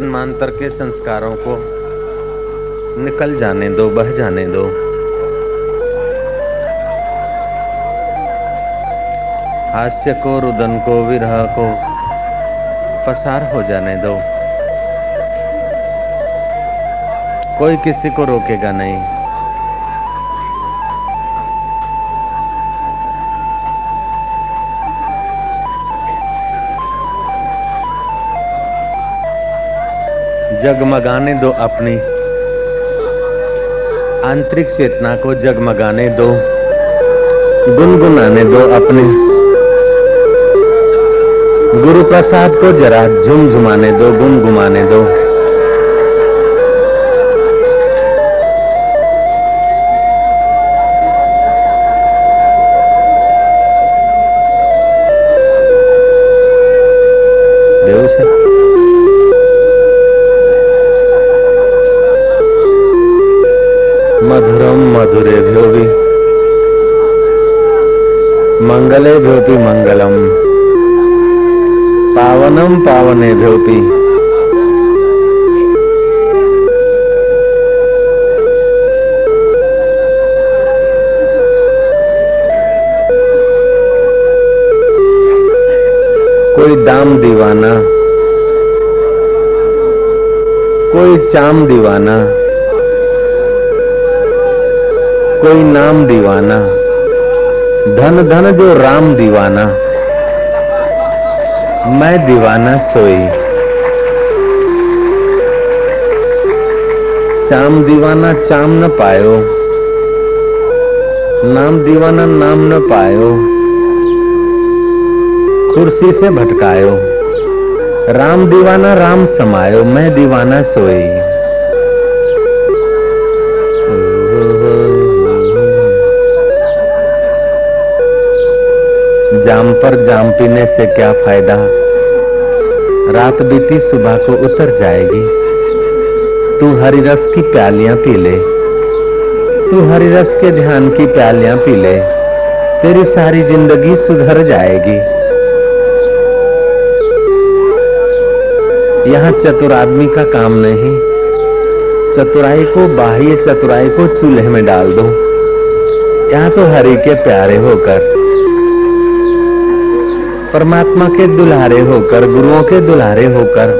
जन्मांतर के संस्कारों को निकल जाने दो, बह जाने दो। हास्य को, रुदन को, विरह को पसार हो जाने दो। कोई किसी को रोकेगा नहीं। जगमगाने दो अपनी। आंतरिक चेतना को जगमगाने दो। गुनगुनाने दो अपने। गुरु प्रसाद को जरा झुमझुमाने दो, गुनगुमाने दो। मधुरम मधुरेभ्यो भी मंगलेभ्यो भी मंगलम पावनम पावनेभ्यो भी कोई दाम दीवाना, कोई चाम दीवाना। कोई नाम दीवाना। धन धन जो राम दीवाना। मैं दीवाना सोई। चाम दीवाना चाम न पायो। नाम दीवाना नाम न पायो। कुर्सी से भटकायो। राम दीवाना राम समायो। मैं दीवाना सोई। जाम पर जाम पीने से क्या फ़ायदा? रात बीती, सुबह को उतर जाएगी। तू हरी रस की प्यालियाँ पी ले। तू हरी रस के ध्यान की प्यालियाँ पी ले। तेरी सारी ज़िंदगी सुधर जाएगी। यहाँ चतुर आदमी का काम नहीं। चतुराई को बाह्य, चतुराई को चूल्हे में डाल दो। यहाँ तो हरि के प्यारे होकर। परमात्मा के दुल्हारे होकर, गुरुओं के दुल्हारे होकर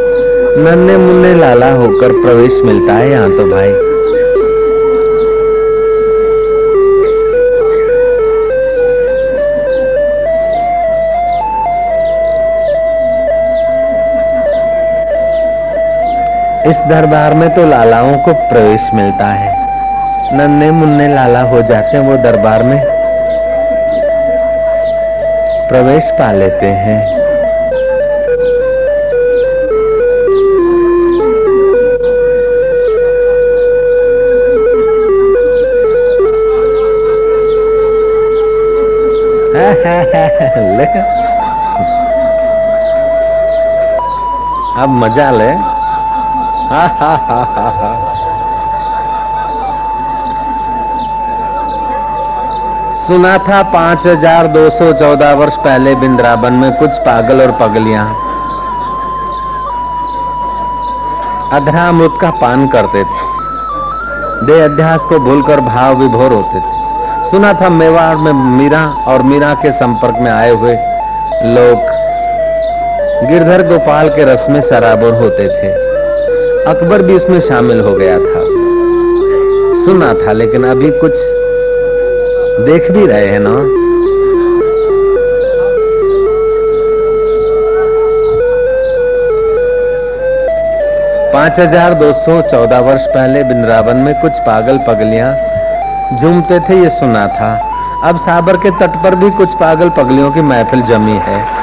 नन्हे मुन्ने लाला होकर प्रवेश मिलता है यहाँ तो भाई। इस दरबार में तो लालाओं को प्रवेश मिलता है। नन्हे मुन्ने लाला हो जाते हैं वो दरबार में। प्रवेश पा लेते हैं। अब मज़ा ले। हा हा हा हा हा। सुना था पाँच हज़ार दो सौ चौदह वर्ष पहले बिंद्रावन में कुछ पागल और पगलियाँ। अधरामृत का पान करते थे। दे अध्यास को भूलकर भाव विभोर होते थे। सुना था मेवाड़ में मीरा और मीरा के संपर्क में आए हुए लोग गिरधर गोपाल के रस में सराबोर होते थे। अकबर भी इसमें शामिल हो गया था। सुना था, लेकिन अभी कुछ देख भी रहे हैं ना। पाँच हज़ार दो सौ चौदह वर्ष पहले बिंद्रावन में कुछ पागल पगलियाँ झूमते थे, ये सुना था। अब साबर के तट पर भी कुछ पागल पगलियों की महफिल जमी है।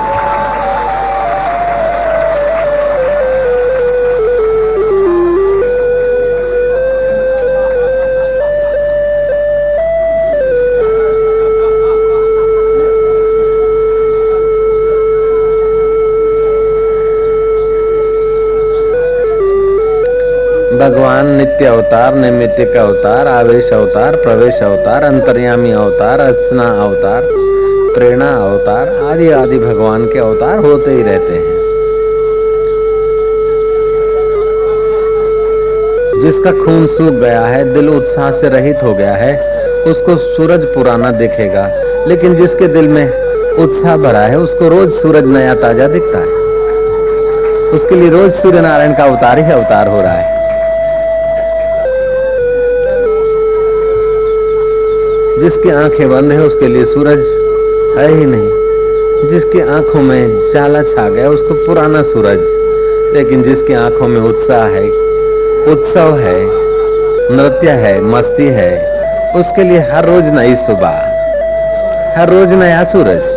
भगवान नित्य अवतार, नैमित्तिक अवतार, आवेश अवतार, प्रवेश अवतार, अंतर्यामी अवतार अर्चना अवतार, प्रेरणा अवतार आदि आदि भगवान के अवतार होते ही रहते हैं। जिसका खून सूख गया है, दिल उत्साह से रहित हो गया है, उसको सूरज पुराना दिखेगा, लेकिन जिसके दिल में उत्साह भरा है, उसको रोज सूरज नया ताज़ा दिखता है। उसके लिए रोज सूर्य नारायण का अवतार ही अवतार हो रहा है। जिसकी आँखें बंद है, उसके लिए सूरज है ही नहीं। जिसकी आँखों में जाला छा गया, उसको पुराना सूरज। लेकिन जिसकी आँखों में उत्साह है, उत्सव है, नृत्य है, मस्ती है, उसके लिए हर रोज नई सुबह, हर रोज नया सूरज।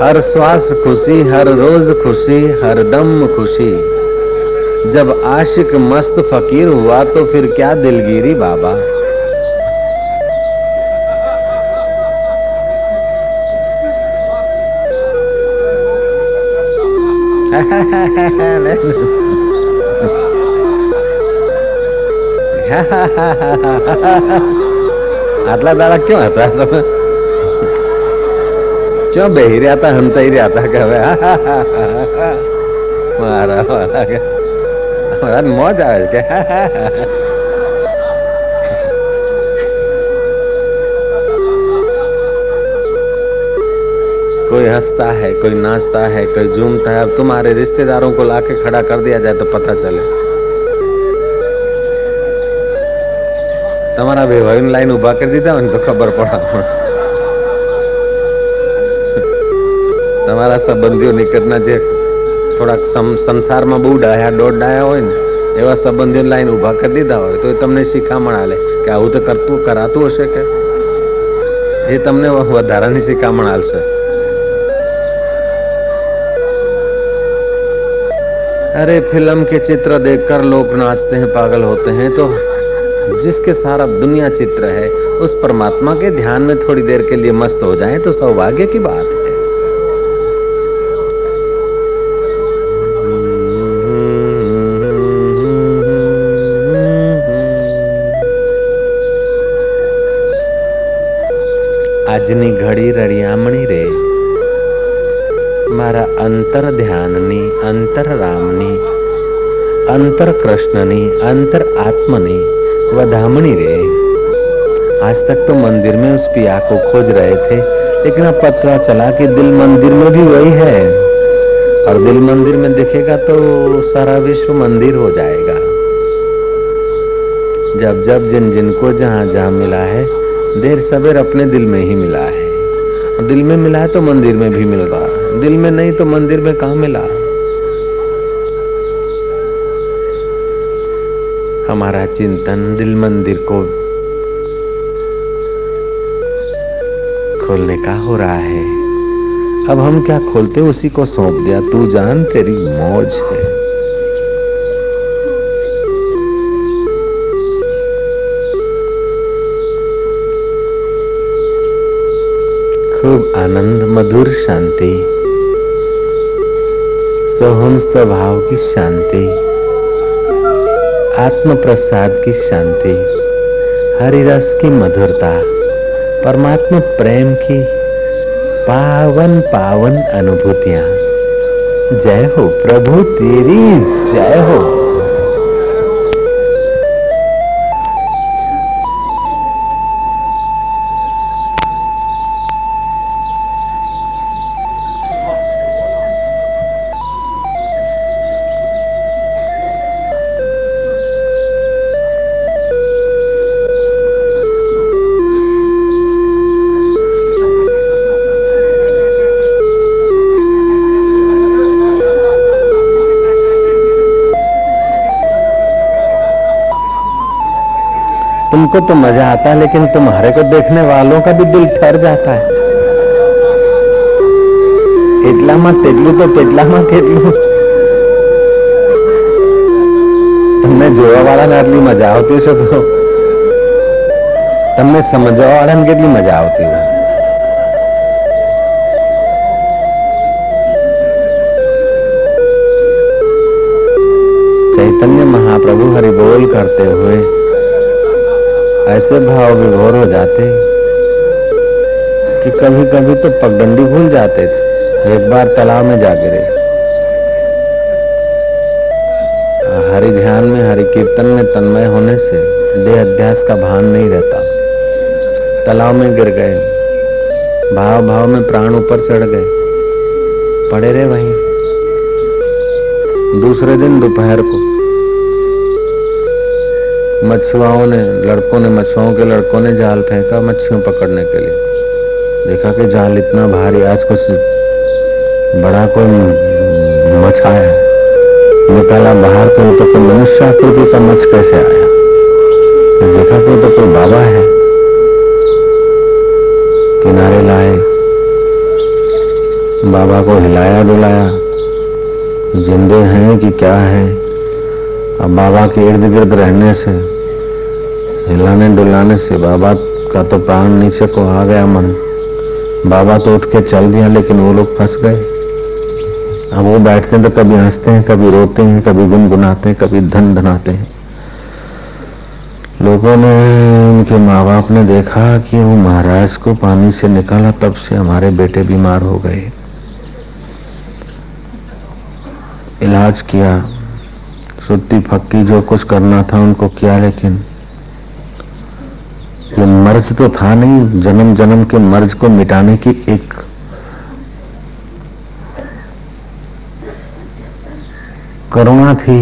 हर श्वास खुशी हर रोज खुशी हर दम खुशी जब आशिक मस्त फकीर हुआ तो फिर क्या दिलगिरी बाबा આટલા દાડા ક્યાં હતા તમે ચો બેહી રહ્યા હતા હંતાઈ રહ્યા હતા કે હવે મારા મારા કે મારા મોજ આવે કે कोई हंसता है कोई नाचता है कोई झूमता है अब तुम्हारे रिश्तेदारों को लाके खड़ा कर दिया जाए तो पता चले તમારા ભાઈ લાઈન ઉભા કરી દીધા હોય ને તો ખબર પડે તમારા સંબંધીઓ નિકટના જે થોડાક સંસારમાં બહુ ડાયા દોઢ ડાયા હોય ને એવા સંબંધીઓ લાઈન ઉભા કરી દીધા હોય તો તમને શિખામણ આલે કે આવું તો કરતું કરાતું હશે કે એ તમને વધારાની શિખામણ આલશે अरे फिल्म के चित्र देखकर लोग नाचते हैं पागल होते हैं तो जिसके सारा दुनिया चित्र है उस परमात्मा के ध्यान में थोड़ी देर के लिए मस्त हो जाए तो सौभाग्य की बात है આજની ઘડી રળિયામણી રે મારા અંતર ધ્યાનની અંતર રામની अंतर कृष्णनी अंतर आत्मनी वधामणी रे आज तक तो मंदिर में उस पिया को खोज रहे थे लेकिन अब पता चला कि दिल मंदिर में भी वही है और दिल मंदिर में दिखेगा तो सारा विश्व मंदिर हो जाएगा जब जब जिन जिनको जहां जहां मिला है देर सवेर अपने दिल में ही मिला है। दिल में मिला है तो मंदिर में भी मिल रहा है। दिल में नहीं तो मंदिर में कहा मिला? हमारा चिंतन दिल मंदिर को खोलने का हो रहा है। अब हम क्या खोलते, उसी को सौंप दिया। तू जान तेरी मौज है। खूब आनंद, मधुर शांति। सोहम स्वभाव की शांति। आत्म प्रसाद की शांति। हरि रस की मधुरता। परमात्मा प्रेम की पावन पावन अनुभूतियाँ। जय हो प्रभु तेरी, जय हो। तुमको तो मजा आता है लेकिन तुम्हारे को देखने वालों का भी दिल ठहर जाता है એટલામાં તેટલું તો તેટલામાં કેટલું તમને જોવા વાળાને આટલી મજા આવતી છે તો તમને સમજવા વાળાને કેટલી મજા આવતી હોય चैतन्य महाप्रभु हरि बोल करते हुए ऐसे भाव विभोर हो जाते कि कभी कभी तो पगडंडी भूल जाते थे। एक बार तालाब में जा गिरे। हरि ध्यान में, हरि कीर्तन में तन्मय होने से देह अध्यास का भान नहीं रहता। तालाब में गिर गए। भाव भाव में प्राण ऊपर चढ़ गए। पड़े रहे वहीं। दूसरे दिन दोपहर को मछुआओं ने, लड़कों ने मछुआओं के लड़कों ने जाल फेंका मच्छियों पकड़ने के लिए। देखा कि जाल इतना भारी, आज कुछ बड़ा कोई मछ आया निकाला बाहर तो तो कोई मनुष्य आकृति का मछ कैसे आया? देखा कि तो कोई बाबा है। किनारे लाए। बाबा को हिलाया डुलाया जिंदे हैं कि क्या है? अब बाबा के इर्द गिर्द रहने से, हिलाने डुलाने से बाबा का तो प्राण नीचे को आ गया मन। बाबा तो उठ के चल दिया, लेकिन वो लोग फंस गए। अब वो बैठते हैं तो कभी हँसते हैं, कभी रोते हैं, कभी गुनगुनाते हैं, कभी धन धनाते हैं। लोगों ने, उनके माँ बाप ने देखा कि वो महाराज को पानी से निकाला, तब से हमारे बेटे बीमार हो गए। इलाज किया। सुत्ती फक्की, जो कुछ करना था उनको किया, लेकिन ये मर्ज तो था नहीं जन्म जन्म के मर्ज को मिटाने की एक करुणा थी,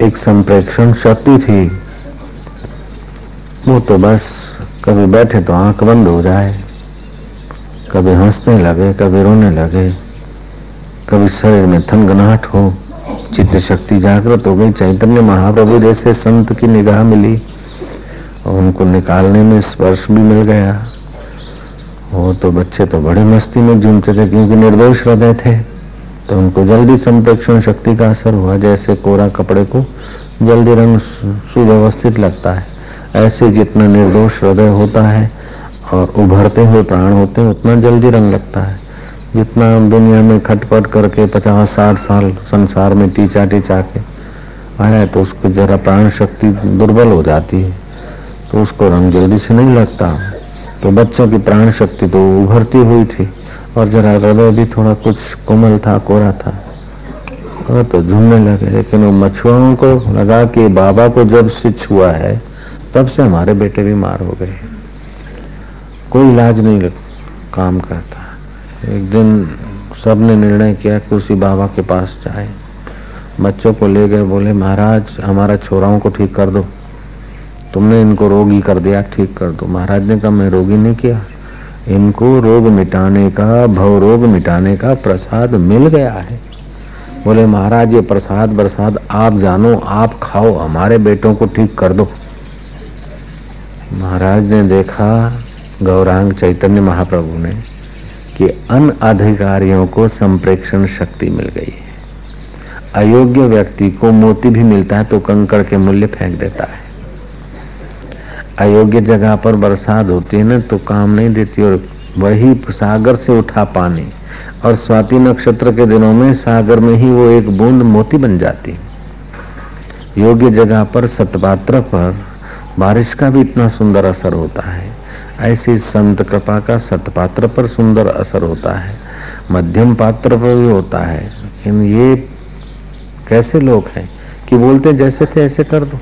एक संप्रेक्षण शक्ति थी। वो तो बस, कभी बैठे तो आँख बंद हो जाए, कभी हंसने लगे, कभी रोने लगे, कभी शरीर में थनगनाहट हो। चित्त शक्ति जागृत हो गई। चैतन्य महाप्रभु जैसे संत की निगाह मिली और उनको निकालने में स्पर्श भी मिल गया। वो तो बच्चे तो बड़े मस्ती में झूमते थे, क्योंकि निर्दोष हृदय थे। तो उनको जल्दी संप्रेक्षण शक्ति का असर हुआ, जैसे कोरा कपड़े को जल्दी रंग सुव्यवस्थित लगता है। ऐसे जितना निर्दोष हृदय होता है और उभरते हुए प्राण होते हैं, उतना जल्दी रंग लगता है। जितना दुनिया में खटपट करके पचास, साठ साल संसार में टीचा टीचा के आया तो उसको जरा प्राण शक्ति दुर्बल हो जाती है तो उसको रंग जल्दी से नहीं लगता। तो बच्चों की प्राण शक्ति तो उभरती हुई थी, और जरा हृदय भी थोड़ा कुछ कोमल था, कोरा था। और तो झूमने लगे, लेकिन वो मछुआरों को, लगा कि बाबा को जब स्विच हुआ है, तब से हमारे बेटे बीमार हो गए। कोई इलाज नहीं, काम करता। एक दिन सबने निर्णय किया कि उसी बाबा के पास जाए। बच्चों को ले गए, बोले, महाराज, हमारा छोराओं को ठीक कर दो। तुमने इनको रोगी कर दिया, ठीक कर दो। महाराज ने कहा, मैं रोगी नहीं किया। इनको रोग मिटाने का, भव रोग मिटाने का प्रसाद मिल गया है। बोले, महाराज, ये प्रसाद बरसाद आप जानो, आप खाओ, हमारे बेटों को ठीक कर दो। महाराज ने देखा गौरांग चैतन्य महाप्रभु ने कि अन अधिकारियों को संप्रेक्षण शक्ति मिल गई है। अयोग्य व्यक्ति को मोती भी मिलता है तो कंकड़ के मूल्य फेंक देता है। अयोग्य जगह पर बरसात होती है ना तो काम नहीं देती और वही सागर से उठा पानी। और स्वाति नक्षत्र के दिनों में सागर में ही वो एक बूंद मोती बन जाती योग्य जगह पर सतपात्र पर बारिश का भी इतना सुंदर असर होता है। ऐसी संत कृपा का सतपात्र पर सुंदर असर होता है, मध्यम पात्र पर भी होता है। लेकिन ये कैसे लोग हैं कि बोलते जैसे थे, ऐसे कर दो।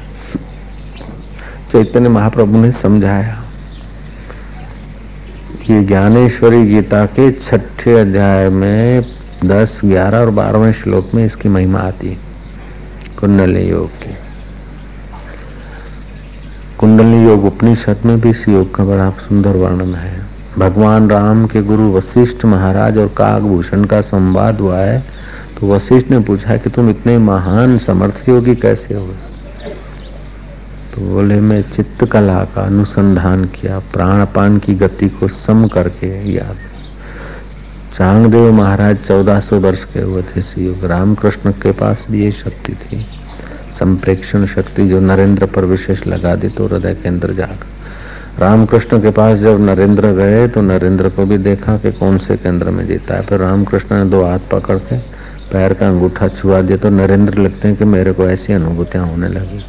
चैतन्य महाप्रभु ने समझाया कि ज्ञानेश्वरी गीता के छठे अध्याय में दस, ग्यारह और बारहवें श्लोक में इसकी महिमा आती है, कुंडली योग की। कुंडली योग उपनिषद में भी इस योग का बड़ा सुंदर वर्णन है। भगवान राम के गुरु वशिष्ठ महाराज और कागभूषण का संवाद हुआ है तो वशिष्ठ ने पूछा कि तुम इतने महान समर्थ योगी कैसे हो? तो बोले, मैं चित्त कला का अनुसंधान किया, प्राणपान की गति को सम करके याद चांगदेव महाराज चौदह सौ वर्ष के हुए थे युग रामकृष्ण के पास भी ये शक्ति थी। संप्रेक्षण शक्ति जो नरेंद्र पर विशेष लगा दी तो हृदय के अंदर जाग। रामकृष्ण के पास जब नरेंद्र गए तो नरेंद्र को भी देखा कि कौन से केंद्र में जीता है। फिर रामकृष्ण ने दो हाथ पकड़ के पैर का अंगूठा छुआ दिया तो नरेंद्र लगते हैं कि मेरे को ऐसी अनुभूतियाँ होने लगी।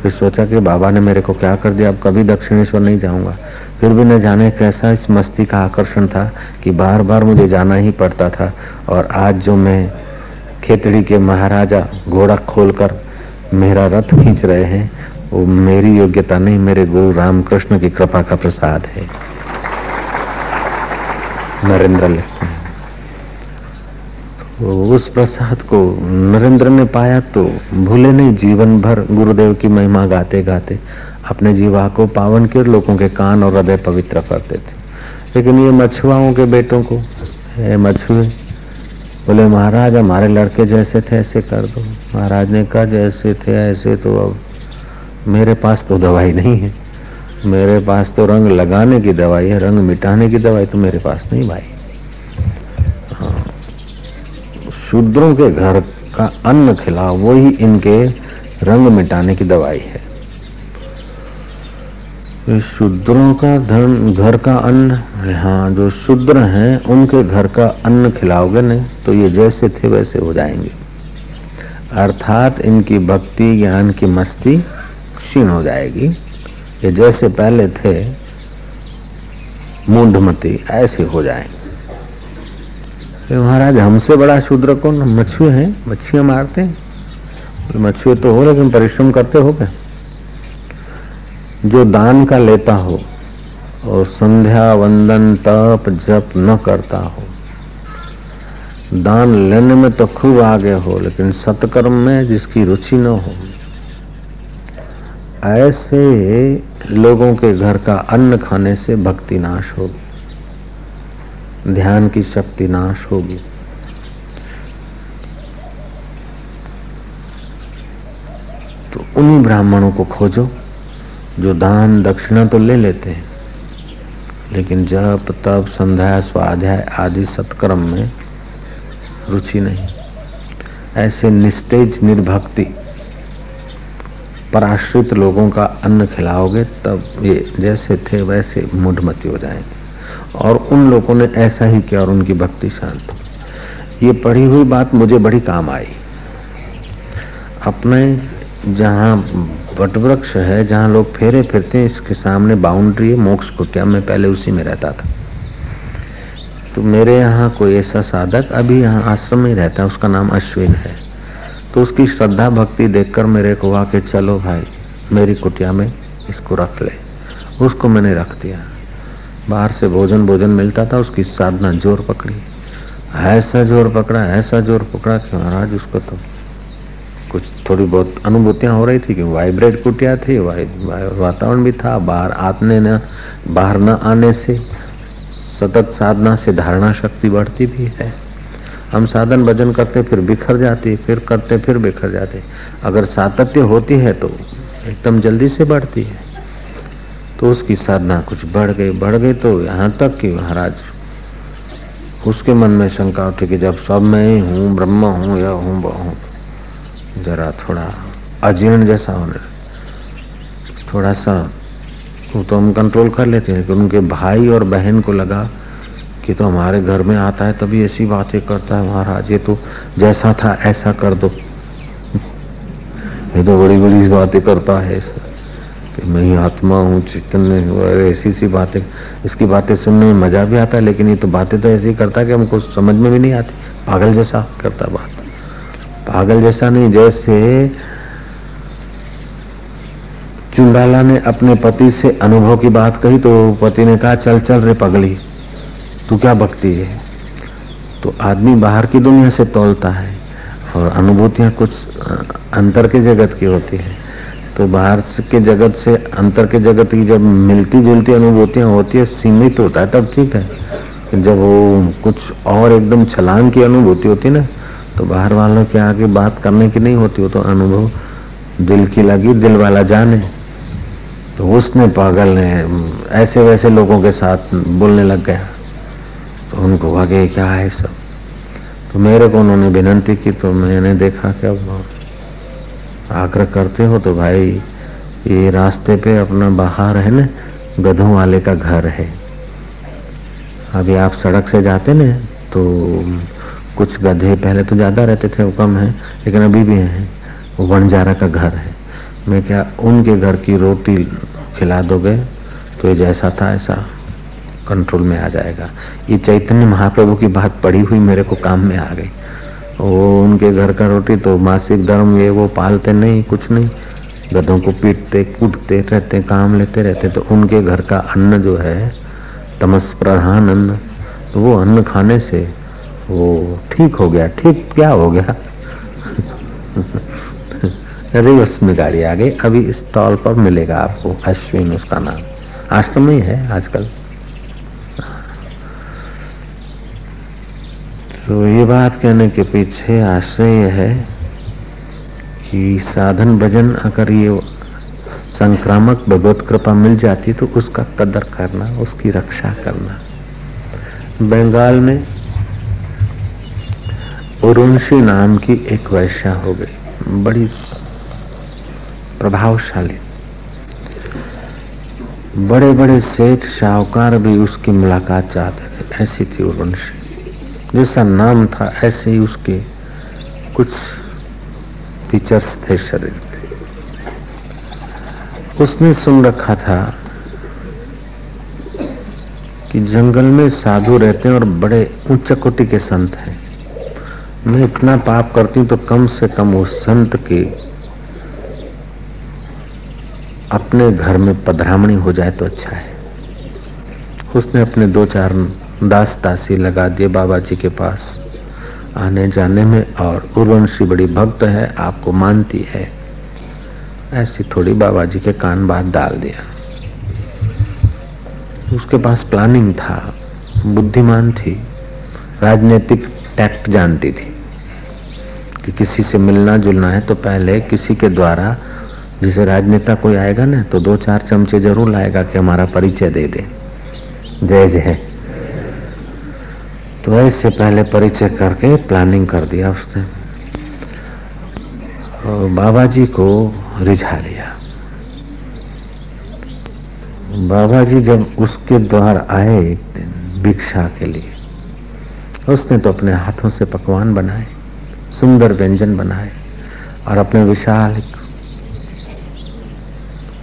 फिर सोचा कि बाबा ने मेरे को क्या कर दिया, अब कभी दक्षिणेश्वर नहीं जाऊँगा। फिर भी न जाने कैसा इस मस्ती का आकर्षण था कि बार बार मुझे जाना ही पड़ता था और आज जो मैं खेतड़ी के महाराजा घोड़ा खोलकर मेरा रथ खींच रहे हैं। वो मेरी योग्यता नहीं, मेरे गुरु रामकृष्ण की कृपा का प्रसाद है। नरेंद्र तो उस प्रसाद को नरेंद्र ने पाया तो भूले नहीं, जीवन भर गुरुदेव की महिमा गाते गाते अपने जीवा को पावन के लोगों के कान और हृदय पवित्र करते थे। लेकिन ये मछुआओं के बेटों को मछुए बोले, महाराज, हमारे लड़के जैसे थे, ऐसे कर दो। महाराज ने कहा, जैसे थे, ऐसे तो अब मेरे पास तो दवाई नहीं है। मेरे पास तो रंग लगाने की दवाई है, रंग मिटाने की दवाई तो मेरे पास नहीं भाई। हाँ। शूद्रों के घर का अन्न खिलाओ, वही इनके रंग मिटाने की दवाई है। शूद्रों का धन घर का अन्न हाँ। जो शूद्र हैं, उनके घर का अन्न खिलाओगे नहीं तो ये जैसे थे वैसे हो जाएँगे। अर्थात इनकी भक्ति, ज्ञान की मस्ती क्षीण हो जाएगी। ये जैसे पहले थे, मूंढमती ऐसे हो जाएँगे। महाराज, हमसे बड़ा शूद्र कौन? मछुए हैं मछियाँ मारते हैं। मछुए तो हो, लेकिन परिश्रम करते हो क्या? जो दान का लेता हो और संध्या वंदन तप जप न करता हो। दान लेने में तो खूब आगे हो, लेकिन सत्कर्म में जिसकी रुचि न हो। ऐसे लोगों के घर का अन्न खाने से भक्ति नाश होगी, ध्यान की शक्ति नाश होगी। तो उन्हीं ब्राह्मणों को खोजो। जो दान दक्षिणा तो ले लेते हैं। लेकिन जप, तप, संध्या, स्वाध्याय आदि सत्कर्म में रुचि नहीं। ऐसे निस्तेज, निर्भक्ति, पराश्रित लोगों का अन्न खिलाओगे, तब ये जैसे थे वैसे मुडमती हो जाएँगे। और उन लोगों ने ऐसा ही किया और उनकी भक्ति शांत। ये पढ़ी हुई बात मुझे बड़ी काम आई। अपने जहाँ वटवृक्ष है, जहाँ लोग फेरे फिरते हैं, इसके सामने बाउंड्री है, मोक्ष कुटिया में पहले उसी में रहता था। तो मेरे यहाँ कोई ऐसा साधक अभी यहाँ आश्रम में रहता है, उसका नाम अश्विन है। तो उसकी श्रद्धा भक्ति देखकर मेरे को हुआ कि चलो भाई, मेरी कुटिया में इसको रख ले। उसको मैंने रख दिया। बाहर से भोजन भोजन मिलता था, उसकी साधना ज़ोर पकड़ी। ऐसा ज़ोर पकड़ा, ऐसा ज़ोर पकड़ा कि महाराज, उसको तो कुछ थोड़ी बहुत अनुभूतियाँ हो रही थी कि वाइब्रेट कुटिया थी वातावरण भी था, बाहर आने न, बाहर न आने से, सतत साधना से धारणा शक्ति बढ़ती भी है। हम साधन भजन करते, फिर बिखर जाती, फिर करते, फिर बिखर जाते। अगर सातत्य होती है तो एकदम जल्दी से बढ़ती है। तो उसकी साधना कुछ बढ़ गई बढ़ गई तो यहाँ तक कि महाराज, उसके मन में शंका उठी कि जब सब मैं ही हूँ, ब्रह्म हूँ या हूँ वह हूँ जरा थोड़ा अजीर्ण जैसा होने थोड़ा सा वो तो हम कंट्रोल कर लेते हैं कि उनके भाई और बहन को लगा कि तो हमारे घर में आता है, तभी ऐसी बातें करता है महाराज। ये तो जैसा था, ऐसा कर दो। ये तो बड़ी बड़ी बातें करता है कि मैं ही आत्मा हूँ, चैतन्य हूँ ऐसी सी बातें। इसकी बातें सुनने में मज़ा भी आता है, लेकिन ये तो बातें तो ऐसी करता है कि हमको समझ में भी नहीं आती। पागल जैसा करता बात। पागल जैसा नहीं, जैसे चुंडाला ने अपने पति से अनुभव की बात कही तो पति ने कहा, चल चल रे पगली, तू क्या भक्ति है? तो आदमी बाहर की दुनिया से तोलता है और अनुभूतियाँ कुछ अंतर के जगत की होती है। तो बाहर के जगत से अंतर के जगत की जब मिलती जुलती अनुभूतियाँ होती है, सीमित होता है, तब ठीक है। जब वो कुछ और एकदम छलांग की अनुभूति होती है ना तो बाहर वालों के आगे बात करने की नहीं होती हो तो अनुभव दिल की लगी, दिल वाला जाने। तो उसने पागल ने ऐसे वैसे लोगों के साथ बोलने लग गया। तो उनको भागे क्या है सब? तो मेरे को उन्होंने विनंती की तो मैंने देखा कि अब आग्रह करते हो तो भाई, ये रास्ते पे अपना बाहर है ना, गधों वाले का घर है। अभी आप सड़क से जाते ना तो कुछ गधे पहले तो ज़्यादा रहते थे, वो कम है, लेकिन अभी भी हैं। वो वनजारा का घर है। मैं क्या उनके घर की रोटी खिला दोगे? तो ये जैसा था, ऐसा कंट्रोल में आ जाएगा। ये चैतन्य महाप्रभु की बात पड़ी हुई मेरे को काम में आ गई। वो उनके घर का रोटी तो मासिक धर्म ये, वो पालते नहीं, कुछ नहीं। गधों को पीटते, कूटते रहते, काम लेते रहते तो उनके घर का अन्न जो है तमस प्रधान अन्न तो वो अन्न खाने से वो ठीक हो गया, ठीक, क्या हो गया? रिवर्स में गाड़ी आ गई, अभी स्टॉल पर मिलेगा आपको, अश्विन उसका नाम। आश्रम ही है आजकल। तो ये बात कहने के पीछे आश्रय यह है कि साधन भजन अगर ये संक्रामक भगवत कृपा मिल जाती तो उसका कदर करना, उसकी रक्षा करना। बंगाल में उरुंशी नाम की एक वैश्या हो गई। बड़ी प्रभावशाली। बड़े बड़े सेठ शाहूकार भी उसकी मुलाकात चाहते थे। ऐसी थी उरुंशी जैसा नाम था, ऐसे ही उसके कुछ फीचर्स थे शरीर के। उसने सुन रखा था कि जंगल में साधु रहते हैं और बड़े उच्च कोटि के संत हैं। मैं इतना पाप करती हूँ तो कम से कम उस संत के अपने घर में पधरामणी हो जाए तो अच्छा है। उसने अपने दो चार दास दासी लगा दिए बाबा जी के पास। आने जाने में और उर्वंशी बड़ी भक्त है, आपको मानती है। ऐसी थोड़ी बाबा जी के कान बात डाल दिया। उसके पास प्लानिंग था, बुद्धिमान थी, राजनीतिक टैक्ट जानती थी। कि किसी से मिलना जुलना है तो पहले किसी के द्वारा जैसे राजनेता कोई आएगा ना तो दो चार चमचे ज़रूर लाएगा कि हमारा परिचय दे दे। जय जय। तो ऐसे पहले परिचय करके प्लानिंग कर दिया उसने। और बाबा जी को रिझा लिया। बाबा जी जब उसके द्वार आए एक दिन भिक्षा के लिए, उसने तो अपने हाथों से पकवान बनाए। सुंदर व्यंजन बनाए और अपने विशाल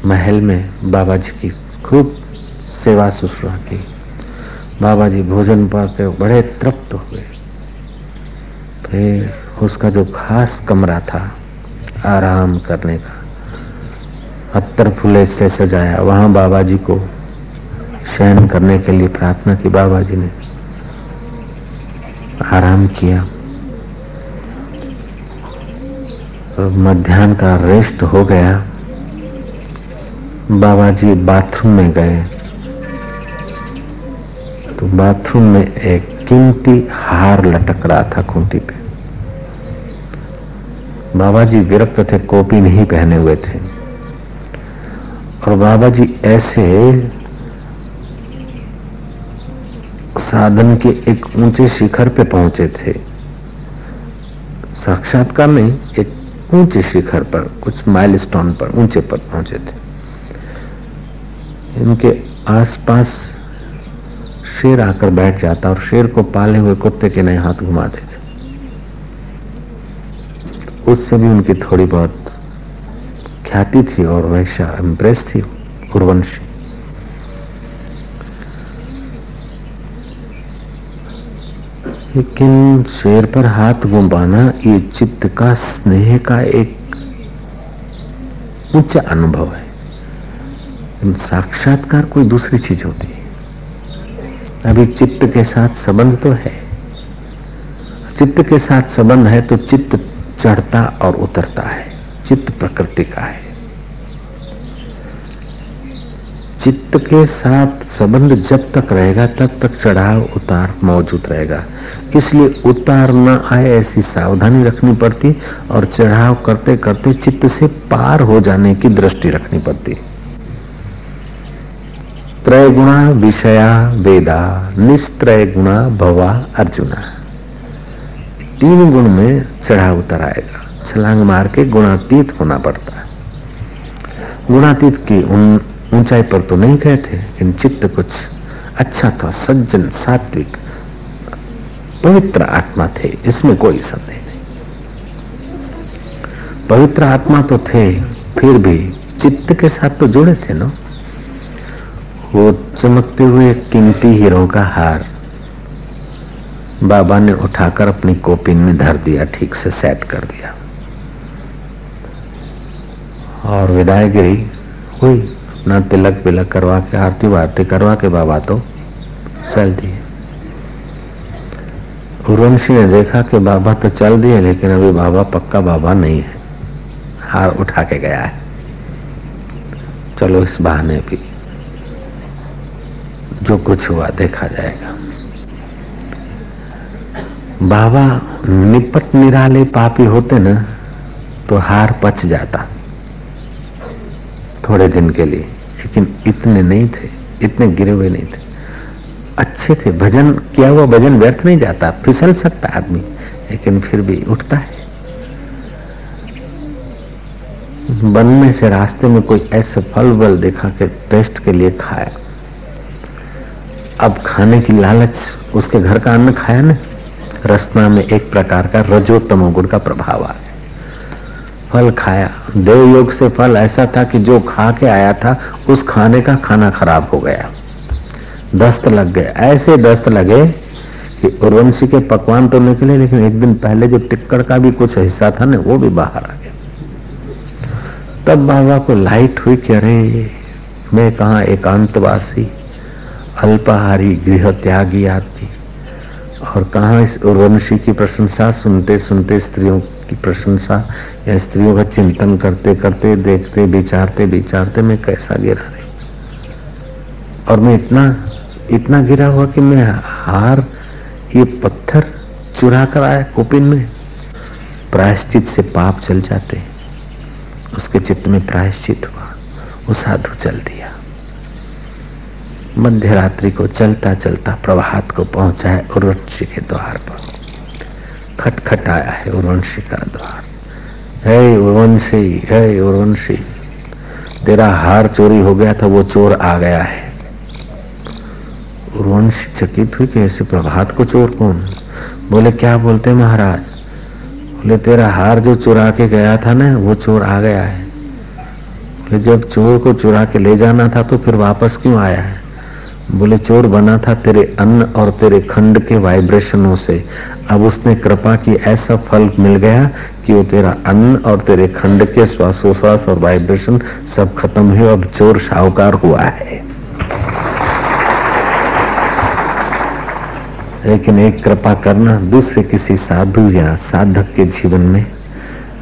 महल में बाबा जी की खूब सेवा शुश्रूषा की। बाबा जी भोजन पाके बड़े तृप्त हुए फिर उसका जो खास कमरा था, आराम करने का, अत्तर फूले से सजाया, वहाँ बाबा जी को शयन करने के लिए प्रार्थना की बाबा जी ने आराम किया। मध्यान्ह का रेस्ट हो गया। बाबा जी बाथरूम में गए। तो बाथरूम में एक कीमती हार लटक रहा था खूंटी पे। बाबा जी विरक्त थे, कॉपी नहीं पहने हुए थे। और बाबा जी ऐसे साधन के एक ऊँचे शिखर पे पहुँचे थे। साक्षात्कार नहीं एक ऊँचे शिखर पर, कुछ माइलस्टोन पर, ऊँचे पर पहुँचे थे। इनके आसपास शेर आकर बैठ जाता और शेर को पाले हुए कुत्ते के नए हाथ घुमाते थे। उससे भी उनकी थोड़ी बहुत ख्याति थी और वैश्या इम्प्रेस थी उर्वंशी लेकिन शेर पर हाथ घुमाना ये चित्त का, स्नेह का एक उच्च अनुभव है। साक्षात्कार कोई दूसरी चीज़ होती है। अभी चित्त के साथ संबंध तो है। चित्त के साथ संबंध है तो चित्त चढ़ता और उतरता है। चित्त प्रकृति का है। चित्त के साथ संबंध जब तक रहेगा, तब तक चढ़ाव, उतार मौजूद रहेगा। इसलिए उतार न आए ऐसी सावधानी रखनी पड़ती और चढ़ाव करते करते चित्त से पार हो जाने की दृष्टि रखनी पड़ती। त्रय गुणा विषया वेदा, निस्त्रय गुणा भवा अर्जुना। तीन गुण में चढ़ा उतर आएगा छलांग मार के गुणातीत होना पड़ता। है गुणातीत की ऊंचाई पर तो नहीं गए थे, लेकिन चित्त कुछ अच्छा था, सज्जन, सात्विक। पवित्र आत्मा थे, इसमें कोई संदेह नहीं। पवित्र आत्मा तो थे, फिर भी चित्त के साथ तो जुड़े थे ना। वो चमकते हुए कीमती हीरो का हार बाबा ने उठाकर अपनी कोपिन में धर दिया, ठीक से सेट कर दिया। और विदाई विदायगिरी हुई, अपना तिलक विलक करवा के आरती वारती करवा के बाबा तो चल दिए। उर्वंशी ने देखा कि बाबा तो चल दिए, लेकिन अभी बाबा पक्का बाबा नहीं है। हार उठा के गया है। चलो इस बहाने भी जो कुछ हुआ देखा जाएगा। बाबा निपट निराले पापी होते ना तो हार पच जाता। थोड़े दिन के लिए, लेकिन इतने नहीं थे, इतने गिरे हुए नहीं थे। अच्छे थे, भजन, किया हुआ भजन व्यर्थ नहीं जाता? फिसल सकता आदमी, लेकिन फिर भी उठता है। वन में से रास्ते में कोई ऐसे फल बल देखा के टेस्ट के लिए खाया अब खाने की लालच उसके घर का अन्न खाया ना? रसना में एक प्रकार का रजोत्तम गुण का प्रभाव आ गया फल खाया। देव योग से फल ऐसा था कि जो खा के आया था, उस खाने का खाना खराब हो गया। दस्त लग गए। ऐसे दस्त लगे कि उर्वंशी के पकवान तो निकले, लेकिन एक दिन पहले जो टिक्कड़ का भी कुछ हिस्सा था ना, वो भी बाहर आ गया। तब बाबा को लाइट हुई कि अरे, मैं कहा एकांतवासी, अल्पाहारी गृह त्यागी आदमी और कहा इस उर्वंशी की प्रशंसा? सुनते सुनते स्त्रियों की प्रशंसा, या स्त्रियों का चिंतन करते करते, देखते, विचारते विचारते मैं कैसा गिरा रही? और मैं इतना इतना गिरा हुआ कि मैं हार, ये पत्थर चुरा कर आया कुपिन में। प्रायश्चित से पाप चल जाते। उसके चित्त में प्रायश्चित हुआ। वो साधु चल दिया। मध्य रात्रि को चलता चलता प्रभात को पहुँचा है उर्वशी के द्वार पर। खटखट आया है उर्वंशी का द्वार। हे उर्वंशी, है उर्वंशी, तेरा हार चोरी हो गया था, वो चोर आ गया है। उर्वंशी चकित हुई कि ऐसे प्रभात को चोर कौन? बोले, क्या बोलते महाराज? बोले, तेरा हार जो चुरा के गया था ना, वो चोर आ गया है। बोले, जब चोर को चुरा के ले जाना था तो फिर वापस क्यों आया है? बोले, चोर बना था तेरे अन्न और तेरे खंड के वाइब्रेशनों से। अब उसने कृपा की ऐसा फल मिल गया कि वो तेरा अन्न और तेरे खंड के श्वासोश्वास और वाइब्रेशन सब खत्म हुए, अब चोर शाहूकार हुआ है। लेकिन एक कृपा करना, दूसरे किसी साधु या साधक के जीवन में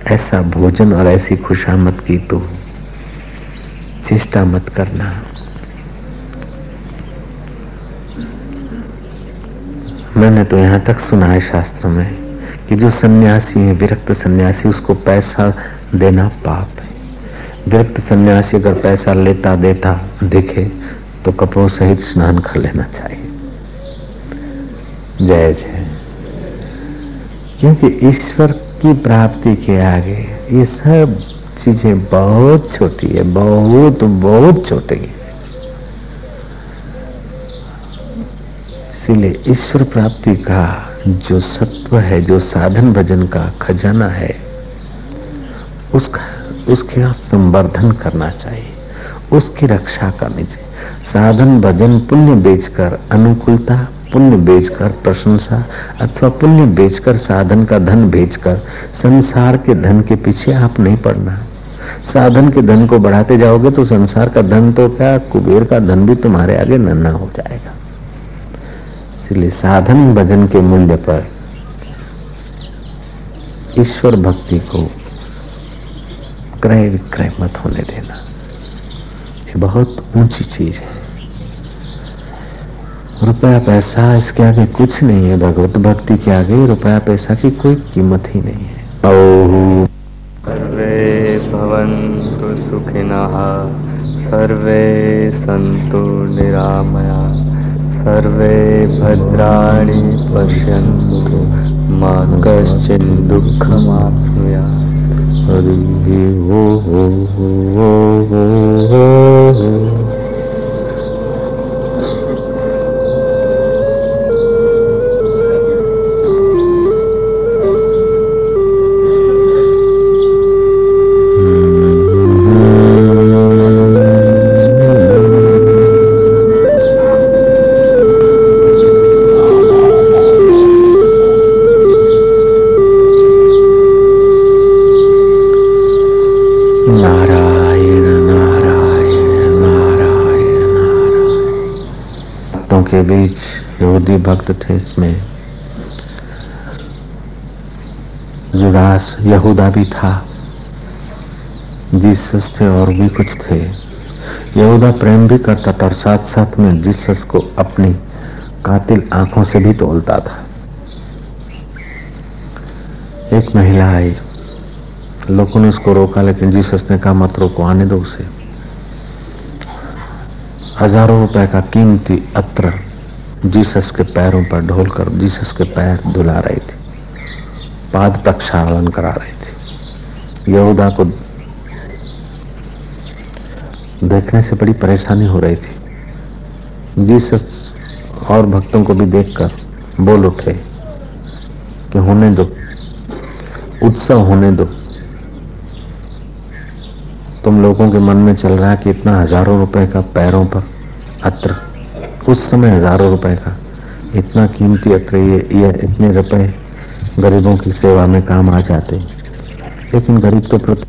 ऐसा भोजन और ऐसी खुशामत की तो चेष्टा मत करना। मैंने तो यहाँ तक सुना है शास्त्र में कि जो सन्यासी है, विरक्त सन्यासी, उसको पैसा देना पाप है। विरक्त सन्यासी अगर पैसा लेता, देता, दिखे तो कपड़ों सहित स्नान कर लेना चाहिए। जय जय क्योंकि ईश्वर की प्राप्ति के आगे ये सब चीज़ें बहुत छोटी है, बहुत बहुत छोटी है। इसीलिए ईश्वर प्राप्ति का जो सत्व है, जो साधन भजन का खजाना है, उसका, उसके संवर्धन करना चाहिए, उसकी रक्षा करनी चाहिए। साधन भजन पुण्य बेचकर अनुकूलता पुण्य बेचकर प्रशंसा अथवा पुण्य बेचकर साधन का धन बेचकर संसार के धन के पीछे आप नहीं पड़ना। साधन के धन को बढ़ाते जाओगे तो संसार का धन तो क्या, कुबेर का धन भी तुम्हारे आगे नन्ना हो जाएगा। इसलिए साधन भजन के मूल्य पर ईश्वर भक्ति को क्रय विक्रय मत होने देना। ये बहुत ऊँची चीज़ है। रुपया पैसा इसके आगे कुछ नहीं है, भगवत भक्ति के आगे रुपया पैसा की कोई कीमत ही नहीं है। ओ सर्वे भवन्तु सुखिनः, सर्वे सन्तु निरामया, सर्वे भद्राणि पश्यन्तु मा कश्चित् दुःखमाप्नुयात् हरिः ओ। भक्त थे इसमें। जुडास यहूदा भी था। जीसस थे और भी कुछ थे। यहूदा प्रेम भी करता था और साथ साथ में जीसस को अपनी कातिल आँखों से भी तोलता था। एक महिला आई। लोगों ने उसको रोका, लेकिन जीसस ने कहा, मत रोको, आने दो उसे। हज़ारों रुपए का कीमती अत्र जीसस के पैरों पर ढोल कर जीसस के पैर धुला रही थी। पाद प्रक्षालन करा रही थी। यहूदा को देखने से बड़ी परेशानी हो रही थी। जीसस और भक्तों को भी देखकर बोल उठे कि होने दो, उत्सव होने दो। तुम लोगों के मन में चल रहा है कि इतना हज़ारों रुपए का पैरों पर अत्र उस समय हज़ारों रुपए का। इतना कीमती अत्र ये, इतने रुपए गरीबों की सेवा में काम आ जाते। लेकिन गरीब तो प्रति